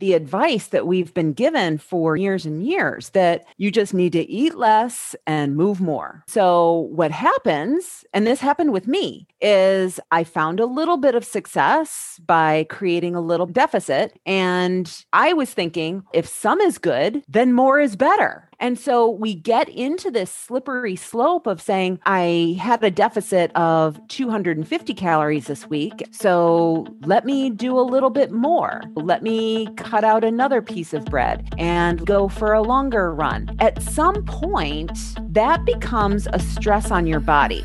the advice that we've been given for years and years that you just need to eat less and move more. So, what happens, and this happened with me, is I found a little bit of success by creating a little deficit. And I was thinking if some is good, then more is better. And so we get into this slippery slope of saying, I had a deficit of 250 calories this week. So let me do a little bit more. Let me cut out another piece of bread and go for a longer run. At some point, that becomes a stress on your body.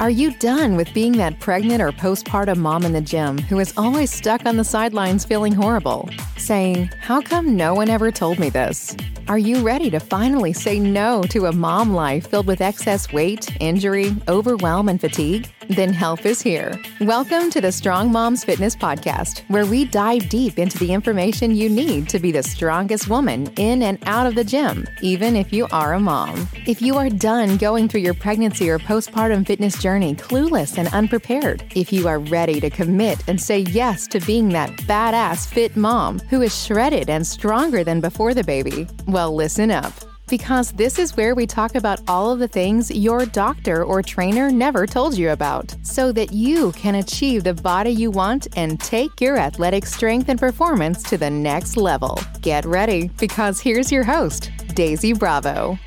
Are you done with being that pregnant or postpartum mom in the gym who is always stuck on the sidelines feeling horrible? Saying, How come no one ever told me this? Are you ready to finally say no to a mom life filled with excess weight, injury, overwhelm, and fatigue? Then help is here. Welcome to the Strong Moms Fitness Podcast, where we dive deep into the information you need to be the strongest woman in and out of the gym, even if you are a mom. If you are done going through your pregnancy or postpartum fitness journey clueless and unprepared, if you are ready to commit and say yes to being that badass fit mom who is shredded and stronger than before the baby, listen up because this is where we talk about all of the things your doctor or trainer never told you about, so that you can achieve the body you want and take your athletic strength and performance to the next level. Get ready, because here's your host, Daisy Bravo.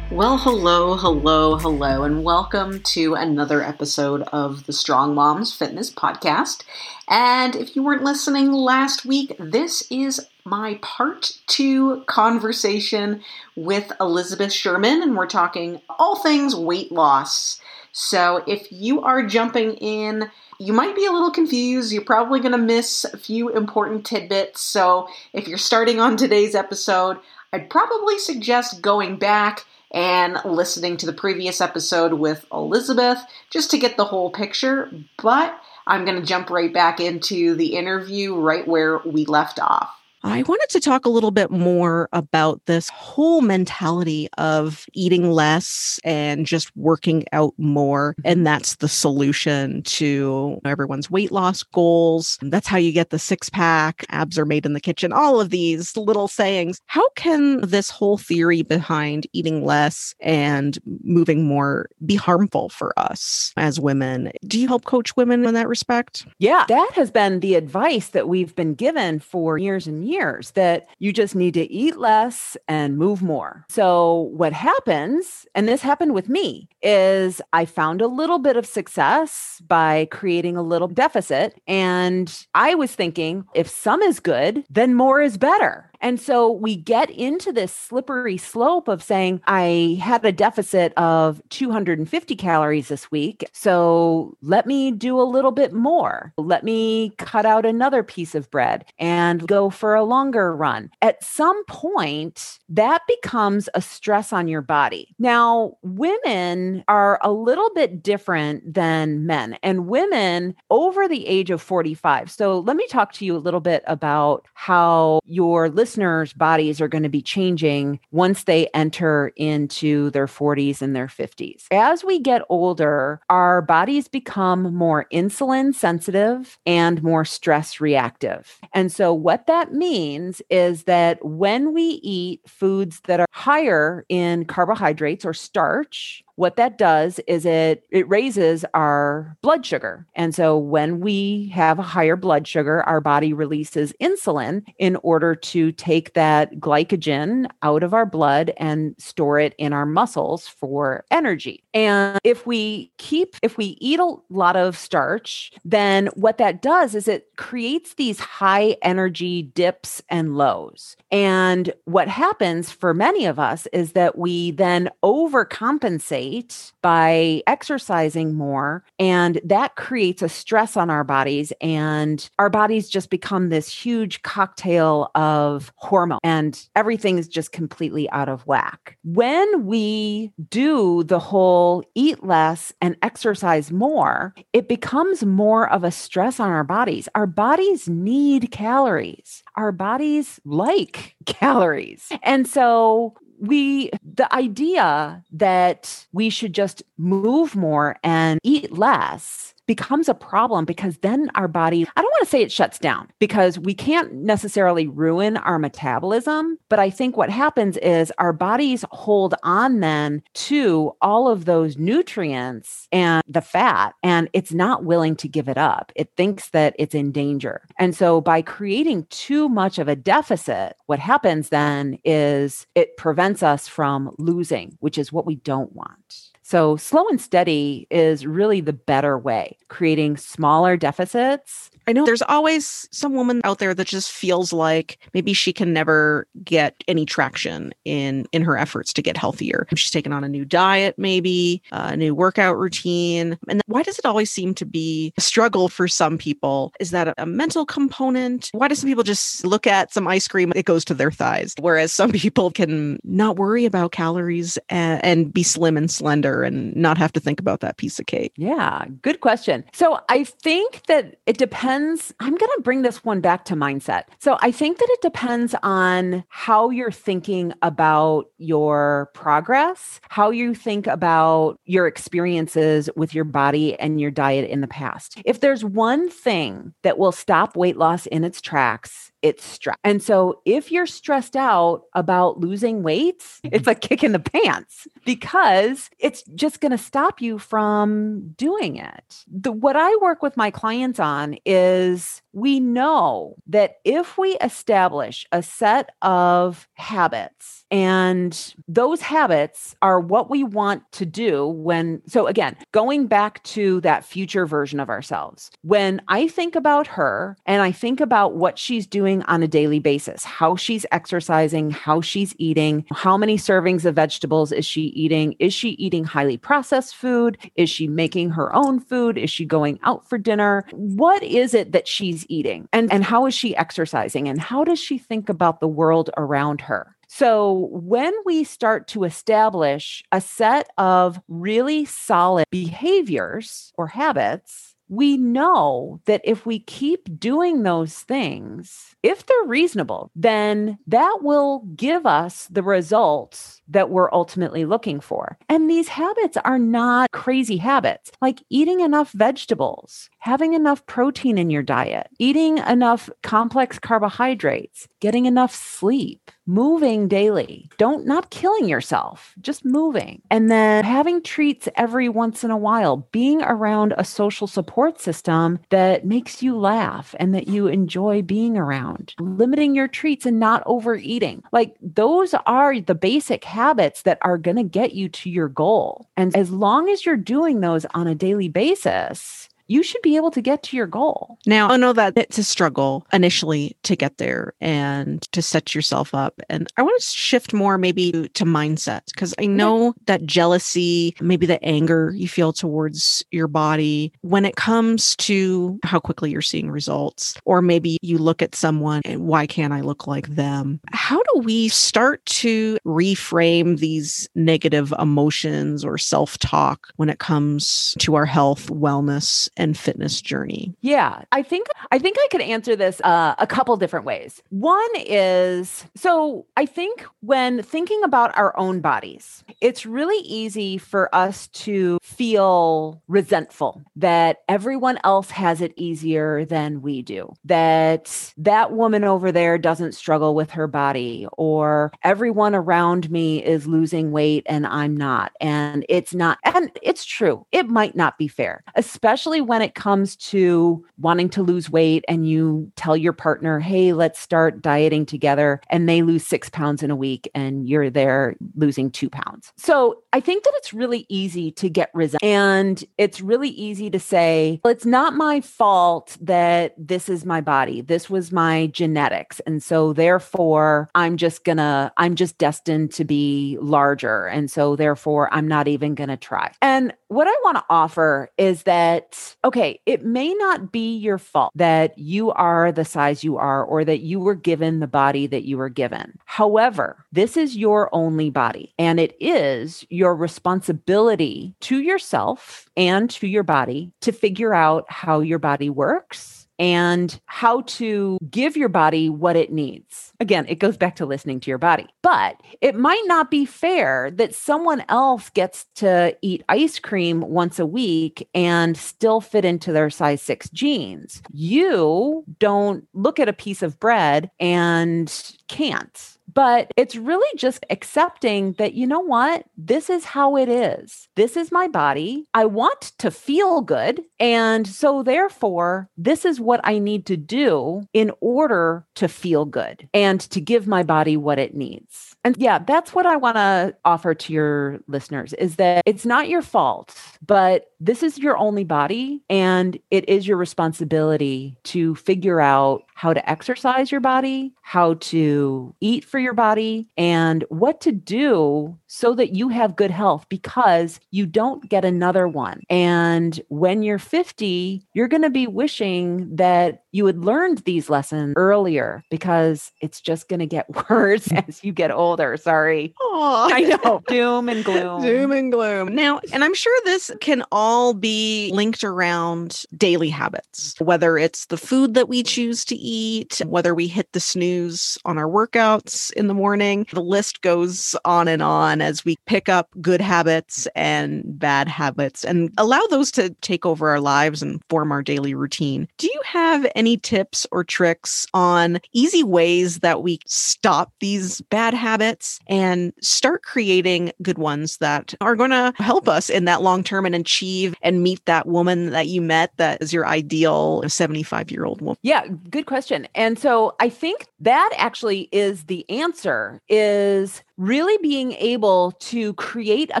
Well, hello, hello, hello, and welcome to another episode of the Strong Moms Fitness Podcast. And if you weren't listening last week, this is my part two conversation with Elizabeth Sherman, and we're talking all things weight loss. So if you are jumping in, you might be a little confused. You're probably going to miss a few important tidbits. So if you're starting on today's episode, I'd probably suggest going back and listening to the previous episode with Elizabeth just to get the whole picture. But I'm going to jump right back into the interview right where we left off. I wanted to talk a little bit more about this whole mentality of eating less and just working out more. And mm-hmm. that's the solution to everyone's weight loss goals. That's how you get the six pack, abs are made in the kitchen, all of these little sayings. How can this whole theory behind eating less and moving more be harmful for us as women? Do you help coach women in that respect? Yeah, that has been the advice that we've been given for years and years years that you just need to eat less and move more. So, what happens, and this happened with me, is I found a little bit of success by creating a little deficit. And I was thinking if some is good, then more is better. And so we get into this slippery slope of saying, I had a deficit of 250 calories this week. So let me do a little bit more. Let me cut out another piece of bread and go for a longer run. At some point, that becomes a stress on your body. Now, women are a little bit different than men, and women over the age of 45. So let me talk to you a little bit about how your listeners listeners' bodies are going to be changing once they enter into their 40s and their 50s. As we get older, our bodies become more insulin sensitive and more stress reactive. And so, what that means is that when we eat foods that are higher in carbohydrates or starch, what that does is it it raises our blood sugar. And so when we have a higher blood sugar our body releases insulin in order to take that glycogen out of our blood and store it in our muscles for energy. And if we keep if we eat a lot of starch then what that does is it creates these high energy dips and lows. And what happens for many of us is that we then overcompensate weight by exercising more. And that creates a stress on our bodies. And our bodies just become this huge cocktail of hormone, and everything is just completely out of whack. When we do the whole eat less and exercise more, it becomes more of a stress on our bodies. Our bodies need calories. Our bodies like calories. And so we the idea that we should just move more and eat less becomes a problem because then our body, I don't want to say it shuts down because we can't necessarily ruin our metabolism. But I think what happens is our bodies hold on then to all of those nutrients and the fat, and it's not willing to give it up. It thinks that it's in danger. And so by creating too much of a deficit, what happens then is it prevents us from losing, which is what we don't want. So, slow and steady is really the better way, creating smaller deficits I know there's always some woman out there that just feels like maybe she can never get any traction in in her efforts to get healthier. She's taken on a new diet, maybe a new workout routine. And why does it always seem to be a struggle for some people? Is that a, mental component? Why do some people just look at some ice cream it goes to their thighs, whereas some people can not worry about calories and, and be slim and slender and not have to think about that piece of cake? Yeah, good question. So I think that it depends depends. I'm going to bring this one back to mindset. So I think that it depends on how you're thinking about your progress, how you think about your experiences with your body and your diet in the past. If there's one thing that will stop weight loss in its tracks, it's stress. And so if you're stressed out about losing weight, it's a kick in the pants because it's just going to stop you from doing it. The, what I work with my clients on is we know that if we establish a set of habits and those habits are what we want to do when so again going back to that future version of ourselves when i think about her and i think about what she's doing on a daily basis how she's exercising how she's eating how many servings of vegetables is she eating is she eating highly processed food? Is she making her own food? Is she going out for dinner? What is it that she's she's eating and, and how is she exercising and how does she think about the world around her. So, when we start to establish a set of really solid behaviors or habits, we know that if we keep doing those things, if they're reasonable, then that will give us the results that we're ultimately looking for. And these habits are not crazy habits, like eating enough vegetables, having enough protein in your diet, eating enough complex carbohydrates, getting enough sleep, moving daily. Don't not killing yourself, just moving. And then having treats every once in a while, being around a social support system that makes you laugh and that you enjoy being around. Limiting your treats and not overeating. Like those are the basic habits that are going to get you to your goal. And as long as you're doing those on a daily basis, you should be able to get to your goal. Now, I know that it's a struggle initially to get there and to set yourself up. And I want to shift more maybe to mindset because I know that jealousy, maybe the anger you feel towards your body when it comes to how quickly you're seeing results, or maybe you look at someone and why can't I look like them? How do we start to reframe these negative emotions or self talk when it comes to our health, wellness, and fitness journey? Yeah, I think I think I could answer this uh, a couple different ways. One is so I think when thinking about our own bodies, it's really easy for us to feel resentful that everyone else has it easier than we do. That that woman over there doesn't struggle with her body or everyone around me is losing weight and I'm not. And it's not and it's true. It might not be fair, especially when it comes to wanting to lose weight and you tell your partner, hey, let's start dieting together, and they lose six pounds in a week and you're there losing two pounds. So I think that it's really easy to get resent. And it's really easy to say, well, it's not my fault that this is my body. This was my genetics. And so therefore, I'm just gonna, I'm just destined to be larger. And so therefore, I'm not even gonna try. And what I want to offer is that, okay, it may not be your fault that you are the size you are or that you were given the body that you were given. However, this is your only body and it is your responsibility to yourself and to your body to figure out how your body works and how to give your body what it needs. Again, it goes back to listening to your body. But it might not be fair that someone else gets to eat ice cream once a week and still fit into their size six jeans. You don't look at a piece of bread and can't but it's really just accepting that, you know what? This is how it is. This is my body. I want to feel good. And so, therefore, this is what I need to do in order to feel good and to give my body what it needs. And yeah, that's what I want to offer to your listeners is that it's not your fault, but this is your only body and it is your responsibility to figure out how to exercise your body, how to eat for your body, and what to do so that you have good health because you don't get another one. And when you're 50, you're going to be wishing that you had learned these lessons earlier because it's just going to get worse as you get older. Sorry. Aww. I know. Doom and gloom. Doom and gloom. Now, and I'm sure this can all be linked around daily habits, whether it's the food that we choose to eat eat, whether we hit the snooze on our workouts in the morning. The list goes on and on as we pick up good habits and bad habits and allow those to take over our lives and form our daily routine. Do you have any tips or tricks on easy ways that we stop these bad habits and start creating good ones that are going to help us in that long term and achieve and meet that woman that you met that is your ideal 75 year old woman? Yeah, good question. And so I think that actually is the answer is really being able to create a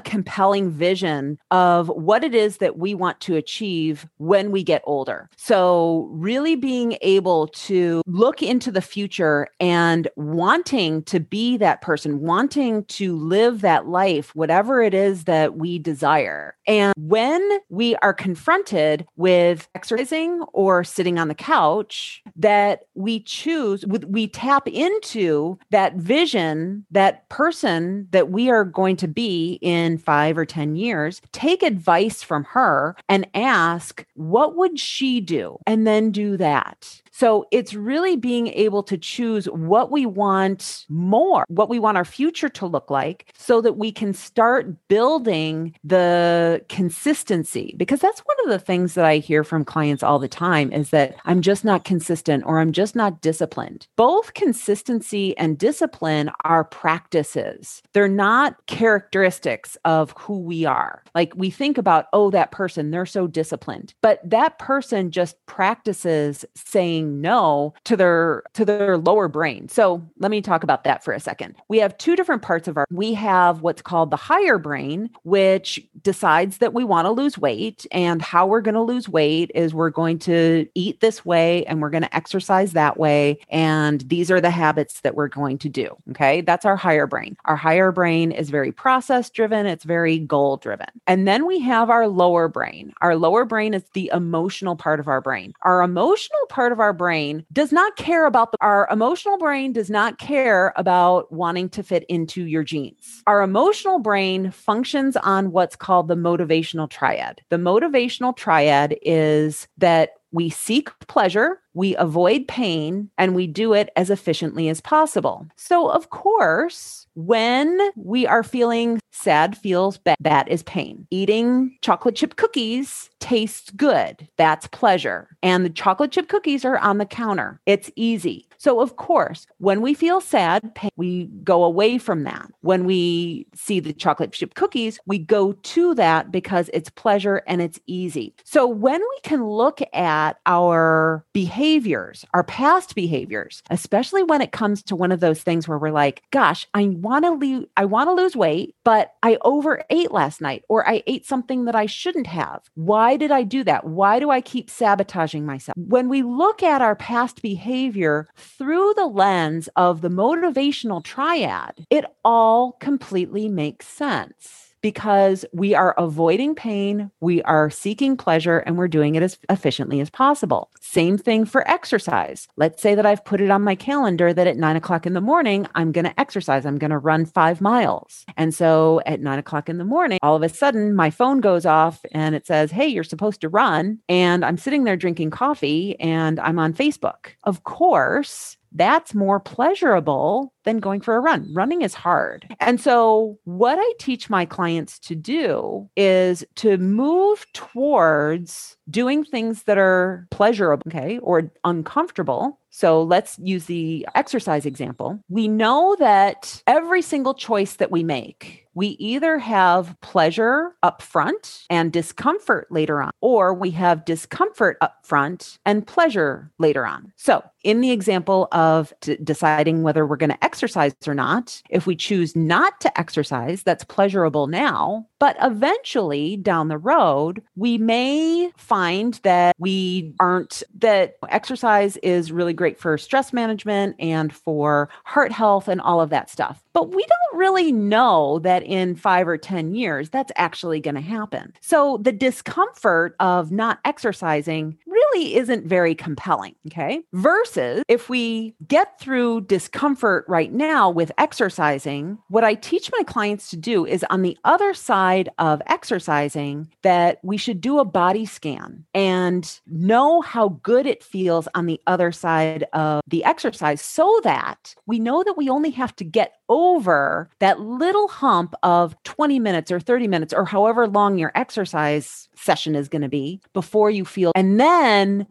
compelling vision of what it is that we want to achieve when we get older. So, really being able to look into the future and wanting to be that person, wanting to live that life, whatever it is that we desire. And when we are confronted with exercising or sitting on the couch, that we choose, we tap into that vision, that person person that we are going to be in five or 10 years, take advice from her and ask, what would she do? And then do that. So it's really being able to choose what we want more, what we want our future to look like, so that we can start building the consistency. Because that's one of the things that I hear from clients all the time is that I'm just not consistent or I'm just not disciplined. Both consistency and discipline are practices, they're not characteristics of who we are. Like we think about, oh, that person, they're so disciplined, but that person just practices saying no to their to their lower brain. So let me talk about that for a second. We have two different parts of our we have what's called the higher brain, which decides that we want to lose weight and how we're going to lose weight is we're going to eat this way and we're going to exercise that way and these are the habits that we're going to do. Okay? That's our higher brain. Our higher brain is very process driven, it's very goal driven. And then we have our lower brain. Our lower brain is the emotional part of our brain. Our emotional part of our brain does not care about the, our emotional brain does not care about wanting to fit into your jeans. Our emotional brain functions on what's called the motivational triad. The motivational triad is that we seek pleasure, we avoid pain, and we do it as efficiently as possible. So, of course, when we are feeling sad, feels bad, that is pain. Eating chocolate chip cookies tastes good. That's pleasure. And the chocolate chip cookies are on the counter. It's easy. So, of course, when we feel sad, pain, we go away from that. When we see the chocolate chip cookies, we go to that because it's pleasure and it's easy. So, when we can look at our behaviors, our past behaviors, especially when it comes to one of those things where we're like, gosh, I want to lose I want to lose weight, but I overate last night or I ate something that I shouldn't have. Why did I do that? Why do I keep sabotaging myself? When we look at our past behavior through the lens of the motivational triad, it all completely makes sense. Because we are avoiding pain, we are seeking pleasure, and we're doing it as efficiently as possible. Same thing for exercise. Let's say that I've put it on my calendar that at nine o'clock in the morning, I'm going to exercise, I'm going to run five miles. And so at nine o'clock in the morning, all of a sudden my phone goes off and it says, Hey, you're supposed to run. And I'm sitting there drinking coffee and I'm on Facebook. Of course, that's more pleasurable than going for a run. Running is hard. And so, what I teach my clients to do is to move towards doing things that are pleasurable, okay, or uncomfortable. So let's use the exercise example. We know that every single choice that we make, we either have pleasure up front and discomfort later on, or we have discomfort up front and pleasure later on. So, in the example of t- deciding whether we're going to exercise or not, if we choose not to exercise, that's pleasurable now. But eventually down the road, we may find that we aren't, that exercise is really great for stress management and for heart health and all of that stuff. But we don't really know that in five or 10 years, that's actually going to happen. So the discomfort of not exercising really isn't very compelling. Okay. Versus if we get through discomfort right now with exercising, what I teach my clients to do is on the other side of exercising, that we should do a body scan and know how good it feels on the other side of the exercise so that we know that we only have to get over that little hump of 20 minutes or 30 minutes or however long your exercise session is going to be before you feel. And then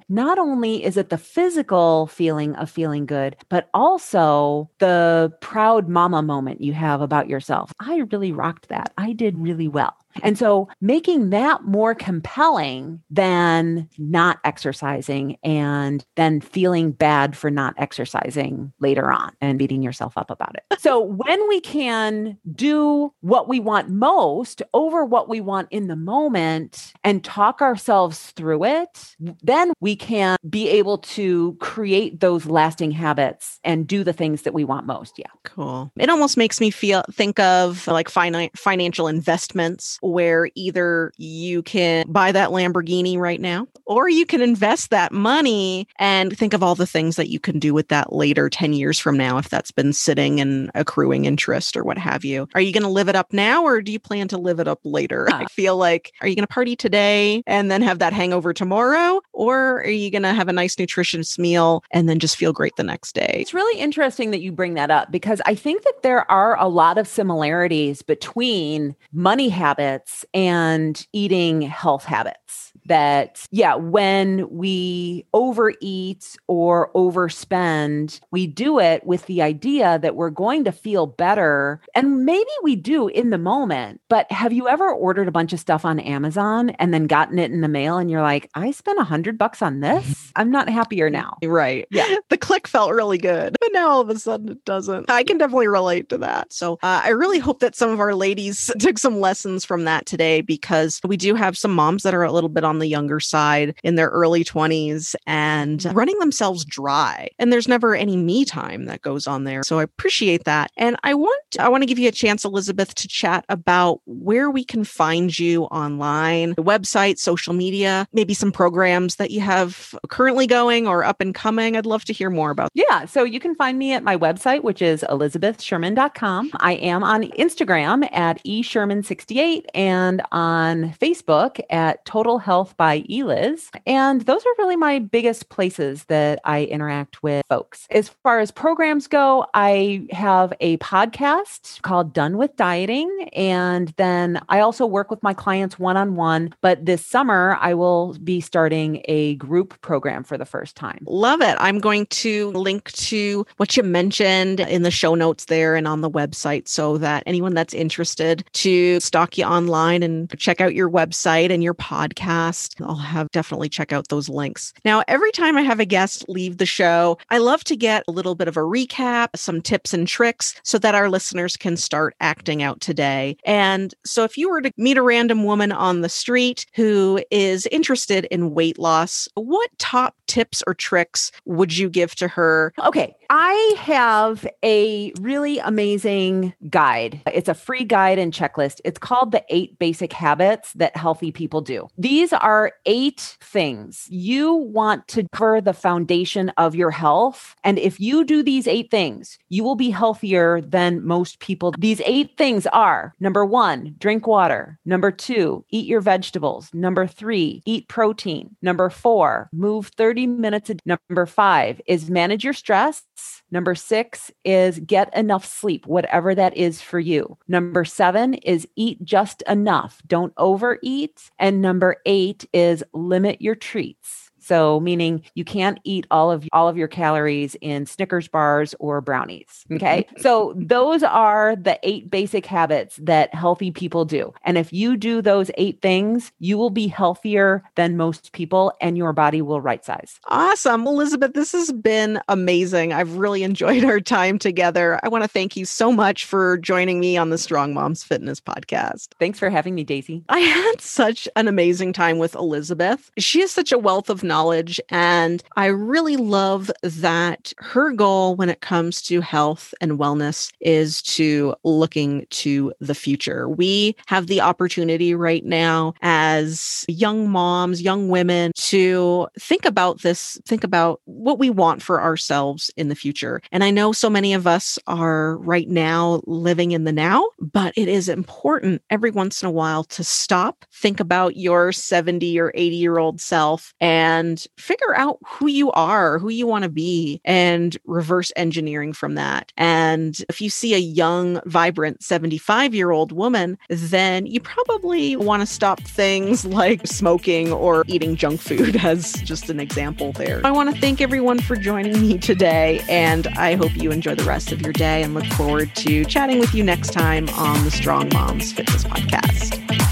not only is it the physical feeling of feeling good, but also the proud mama moment you have about yourself. I really rocked that. I did really well. And so making that more compelling than not exercising and then feeling bad for not exercising later on and beating yourself up about it. So when we can do what we want most over what we want in the moment and talk ourselves through it, then we can be able to create those lasting habits and do the things that we want most. Yeah. Cool. It almost makes me feel think of like fina- financial investments where either you can buy that Lamborghini right now or you can invest that money and think of all the things that you can do with that later 10 years from now if that's been sitting and accruing interest or what have you. Are you going to live it up now or do you plan to live it up later? I uh. feel like are you going to party today and then have that hangover tomorrow or are you going to have a nice nutritious meal and then just feel great the next day? It's really interesting that you bring that up because I think that there are a lot of similarities between money habits habits and eating health habits that, yeah, when we overeat or overspend, we do it with the idea that we're going to feel better. And maybe we do in the moment, but have you ever ordered a bunch of stuff on Amazon and then gotten it in the mail and you're like, I spent a hundred bucks on this? I'm not happier now. Right. Yeah. The click felt really good, but now all of a sudden it doesn't. I can definitely relate to that. So uh, I really hope that some of our ladies took some lessons from that today because we do have some moms that are a little bit on the younger side in their early 20s and mm-hmm. running themselves dry. And there's never any me time that goes on there. So I appreciate that. And I want I want to give you a chance Elizabeth to chat about where we can find you online, the website, social media, maybe some programs that you have currently going or up and coming. I'd love to hear more about. Yeah, so you can find me at my website which is elizabethsherman.com. I am on Instagram at esherman68 and on Facebook at Total Health by Eliz. And those are really my biggest places that I interact with folks. As far as programs go, I have a podcast called Done with Dieting. And then I also work with my clients one on one. But this summer, I will be starting a group program for the first time. Love it. I'm going to link to what you mentioned in the show notes there and on the website so that anyone that's interested to stalk you online and check out your website and your podcast, I'll have definitely check out those links. Now, every time I have a guest leave the show, I love to get a little bit of a recap, some tips and tricks so that our listeners can start acting out today. And so if you were to meet a random woman on the street who is interested in weight loss, what top tips or tricks would you give to her? Okay. I have a really amazing guide. It's a free guide and checklist. It's called The Eight Basic Habits That Healthy People Do. These are eight things you want to cover the foundation of your health. And if you do these eight things, you will be healthier than most people. These eight things are number one, drink water. Number two, eat your vegetables. Number three, eat protein. Number four, move 30 minutes. A- number five is manage your stress. Number six is get enough sleep, whatever that is for you. Number seven is eat just enough. Don't overeat. And number eight is limit your treats. So meaning you can't eat all of all of your calories in Snickers bars or brownies. Okay. Mm-hmm. so those are the eight basic habits that healthy people do. And if you do those eight things, you will be healthier than most people and your body will right size. Awesome. Elizabeth, this has been amazing. I've really enjoyed our time together. I want to thank you so much for joining me on the Strong Moms Fitness podcast. Thanks for having me, Daisy. I had such an amazing time with Elizabeth. She is such a wealth of knowledge knowledge. And I really love that her goal when it comes to health and wellness is to looking to the future. We have the opportunity right now as young moms, young women to think about this, think about what we want for ourselves in the future. And I know so many of us are right now living in the now, but it is important every once in a while to stop, think about your 70 or 80 year old self and and figure out who you are, who you want to be, and reverse engineering from that. And if you see a young, vibrant 75 year old woman, then you probably want to stop things like smoking or eating junk food, as just an example there. I want to thank everyone for joining me today, and I hope you enjoy the rest of your day and look forward to chatting with you next time on the Strong Moms Fitness Podcast.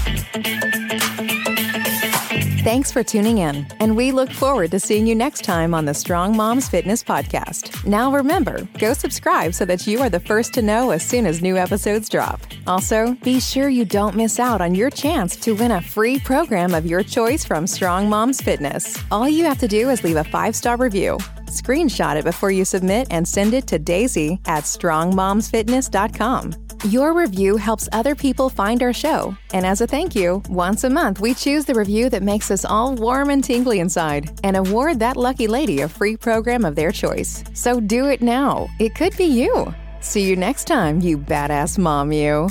Thanks for tuning in, and we look forward to seeing you next time on the Strong Moms Fitness Podcast. Now remember, go subscribe so that you are the first to know as soon as new episodes drop. Also, be sure you don't miss out on your chance to win a free program of your choice from Strong Moms Fitness. All you have to do is leave a five star review. Screenshot it before you submit and send it to Daisy at strongmomsfitness.com. Your review helps other people find our show. And as a thank you, once a month we choose the review that makes us all warm and tingly inside and award that lucky lady a free program of their choice. So do it now. It could be you. See you next time, you badass mom, you.